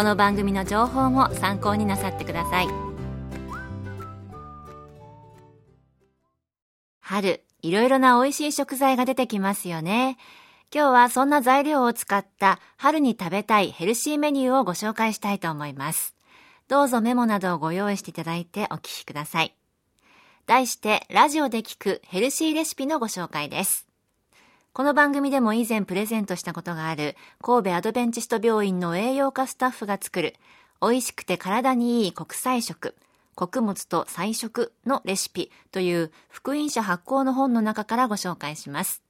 この番組の情報も参考になさってください。春いろいろな美味しい食材が出てきますよね。今日はそんな材料を使った春に食べたいヘルシーメニューをご紹介したいと思います。どうぞメモなどをご用意していただいてお聞きください。題してラジオで聞くヘルシーレシピのご紹介です。この番組でも以前プレゼントしたことがある神戸アドベンチスト病院の栄養科スタッフが作る美味しくて体にいい国際食、穀物と菜食のレシピという福音社発行の本の中からご紹介します。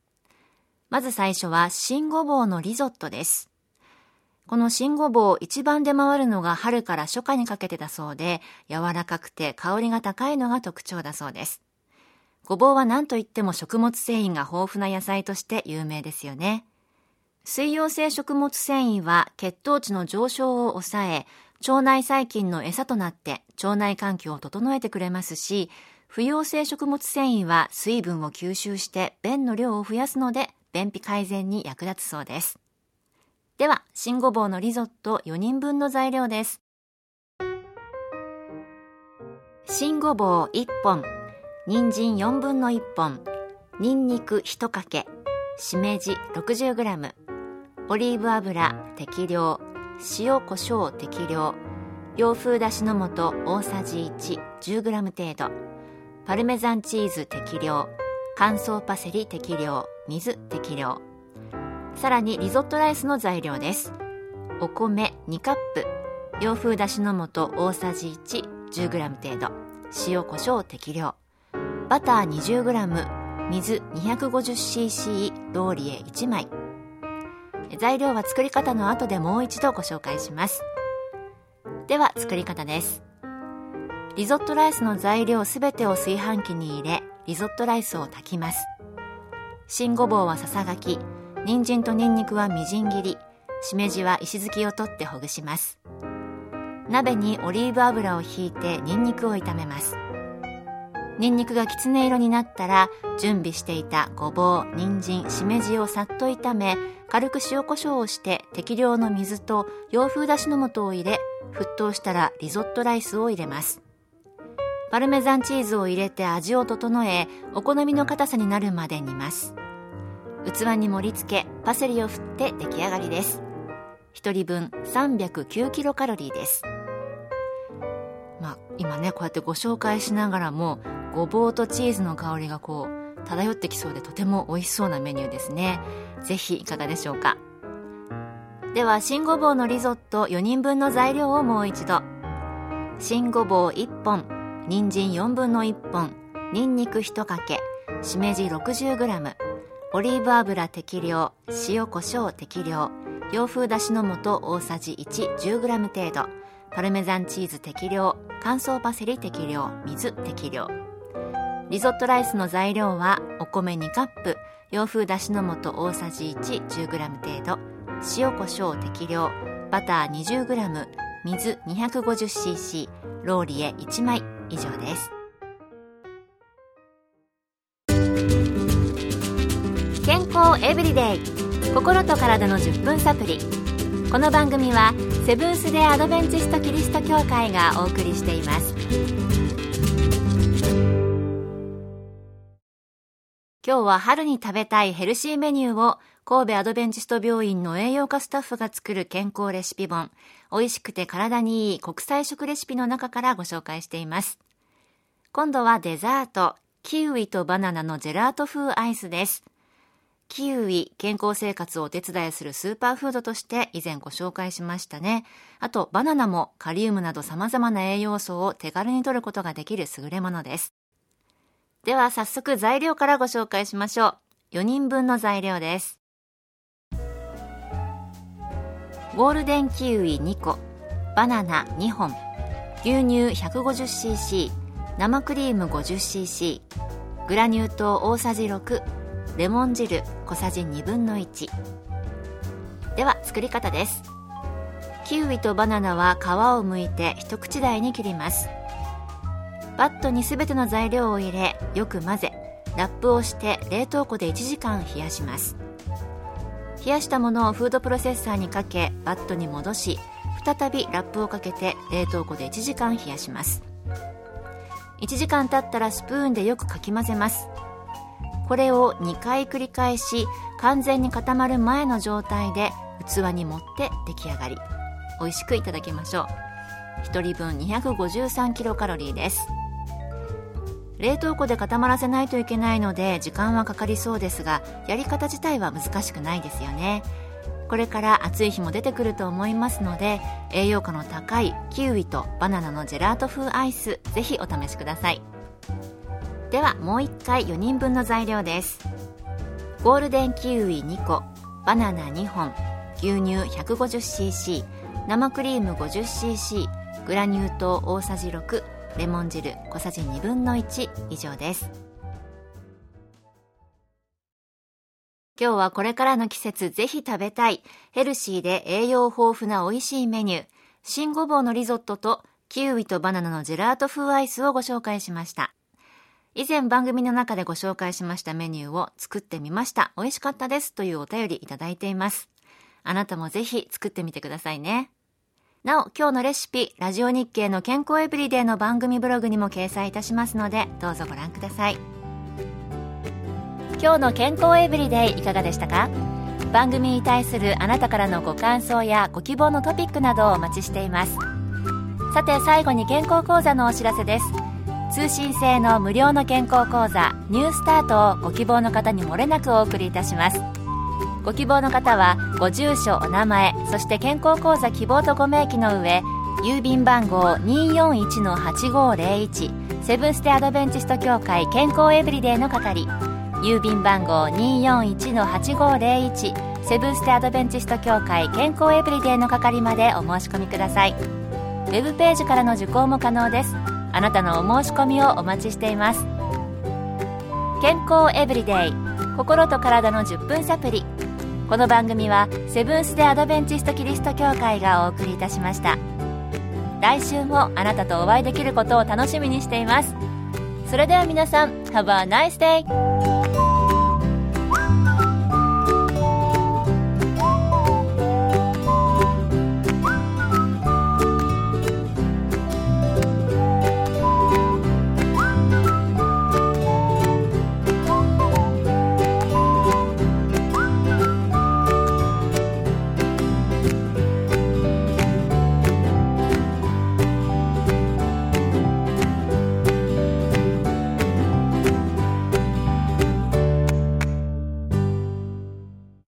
まず最初は新ごぼうのリゾットです。この新ごぼう一番出回るのが春から初夏にかけてだそうで、柔らかくて香りが高いのが特徴だそうです。ごぼうは何といっても食物繊維が豊富な野菜として有名ですよね。水溶性食物繊維は血糖値の上昇を抑え、腸内細菌の餌となって腸内環境を整えてくれますし、不溶性食物繊維は水分を吸収して便の量を増やすので便秘改善に役立つそうです。では、新ごぼうのリゾット4人分の材料です。新ごぼう1本、人参4分の1本、にんにく1かけ、しめじ 60g、オリーブ油適量、塩コショウ適量、洋風だしの素大さじ1、10g 程度、パルメザンチーズ適量、乾燥パセリ適量、水適量。さらにリゾットライスの材料です。お米2カップ。洋風だしの素大さじ 110g 程度。塩コショウ適量。バター 20g 水 250cc ローリエ1枚。材料は作り方の後でもう一度ご紹介します。では作り方です。リゾットライスの材料すべてを炊飯器に入れリゾットライスを炊きます。新ごぼうはささがき人参とニンニクはみじん切りしめじは石突きを取ってほぐします。鍋にオリーブ油をひいてニンニクを炒めます。ニンニクがきつね色になったら準備していたごぼう人参しめじをさっと炒め軽く塩コショウをして適量の水と洋風だしの素を入れ沸騰したらリゾットライスを入れます。パルメザンチーズを入れて味を整えお好みの硬さになるまで煮ます。器に盛り付けパセリを振って出来上がりです。1人分309キロカロリーです。まあ今ねこうやってご紹介しながらもごぼうとチーズの香りがこう漂ってきそうでとても美味しそうなメニューですね。ぜひいかがでしょうか。では新ごぼうのリゾット4人分の材料をもう一度。新ごぼう1本人参4分の1本にんにく1かけしめじ 60g オリーブ油適量塩コショウ適量洋風だしの素大さじ 110g 程度パルメザンチーズ適量乾燥パセリ適量水適量。リゾットライスの材料はお米2カップ洋風だしの素大さじ 110g 程度塩コショウ適量バター 20g 水 250cc ローリエ1枚以上です。健康エブリデイ。心と体の10分サプリ。この番組はセブンス・デ・アドベンチスト・キリスト教会がお送りしています。今日は春に食べたいヘルシーメニューを神戸アドベンチスト病院の栄養価スタッフが作る健康レシピ本、美味しくて体にいい国際食レシピの中からご紹介しています。今度はデザート、キウイとバナナのジェラート風アイスです。キウイ、健康生活をお手伝いするスーパーフードとして以前ご紹介しましたね。あと、バナナもカリウムなど様々な栄養素を手軽に摂ることができる優れものです。では早速材料からご紹介しましょう。4人分の材料です。ゴールデンキウイ2個、バナナ2本、牛乳 150cc、生クリーム 50cc、グラニュー糖大さじ6、レモン汁小さじ1分の1では作り方ですキウイとバナナは皮を剥いて一口大に切りますバットに全ての材料を入れよく混ぜラップをして冷凍庫で1時間冷やします。冷やしたものをフードプロセッサーにかけバットに戻し再びラップをかけて冷凍庫で1時間冷やします。1時間経ったらスプーンでよくかき混ぜます。これを2回繰り返し完全に固まる前の状態で器に盛って出来上がり。美味しくいただきましょう。1人分253キロカロリーです。冷凍庫で固まらせないといけないので時間はかかりそうですがやり方自体は難しくないですよね。これから暑い日も出てくると思いますので栄養価の高いキウイとバナナのジェラート風アイスぜひお試しください。ではもう1回4人分の材料です。ゴールデンキウイ2個バナナ2本牛乳 150cc 生クリーム 50cc グラニュー糖大さじ6レモン汁小さじ1分の1以上です今日はこれからの季節ぜひ食べたいヘルシーで栄養豊富な美味しいメニュー新ごぼうのリゾットとキウイとバナナのジェラート風アイスをご紹介しました以前番組の中でご紹介しましたメニューを作ってみました。美味しかったですというお便りいただいています。あなたもぜひ作ってみてくださいね。なお、今日のレシピ、ラジオ日経の健康エブリデイの番組ブログにも掲載いたしますので、どうぞご覧ください。今日の健康エブリデイいかがでしたか？番組に対するあなたからのご感想やご希望のトピックなどをお待ちしています。さて最後に健康講座のお知らせです。通信制の無料の健康講座ニュースタートをご希望の方にもれなくお送りいたしますご希望の方はご住所お名前そして健康講座希望とご明記の上郵便番号241-8501セブンステアドベンチスト協会健康エブリデイの係郵便番号241-8501セブンステアドベンチスト協会健康エブリデイの係までお申し込みください。ウェブページからの受講も可能です。あなたのお申し込みをお待ちしています。健康エブリデイ心と体の10分サプリ。この番組はセブンス・デ・アドベンチスト・キリスト教会がお送りいたしました来週もあなたとお会いできることを楽しみにしていますそれでは皆さん Have a nice day!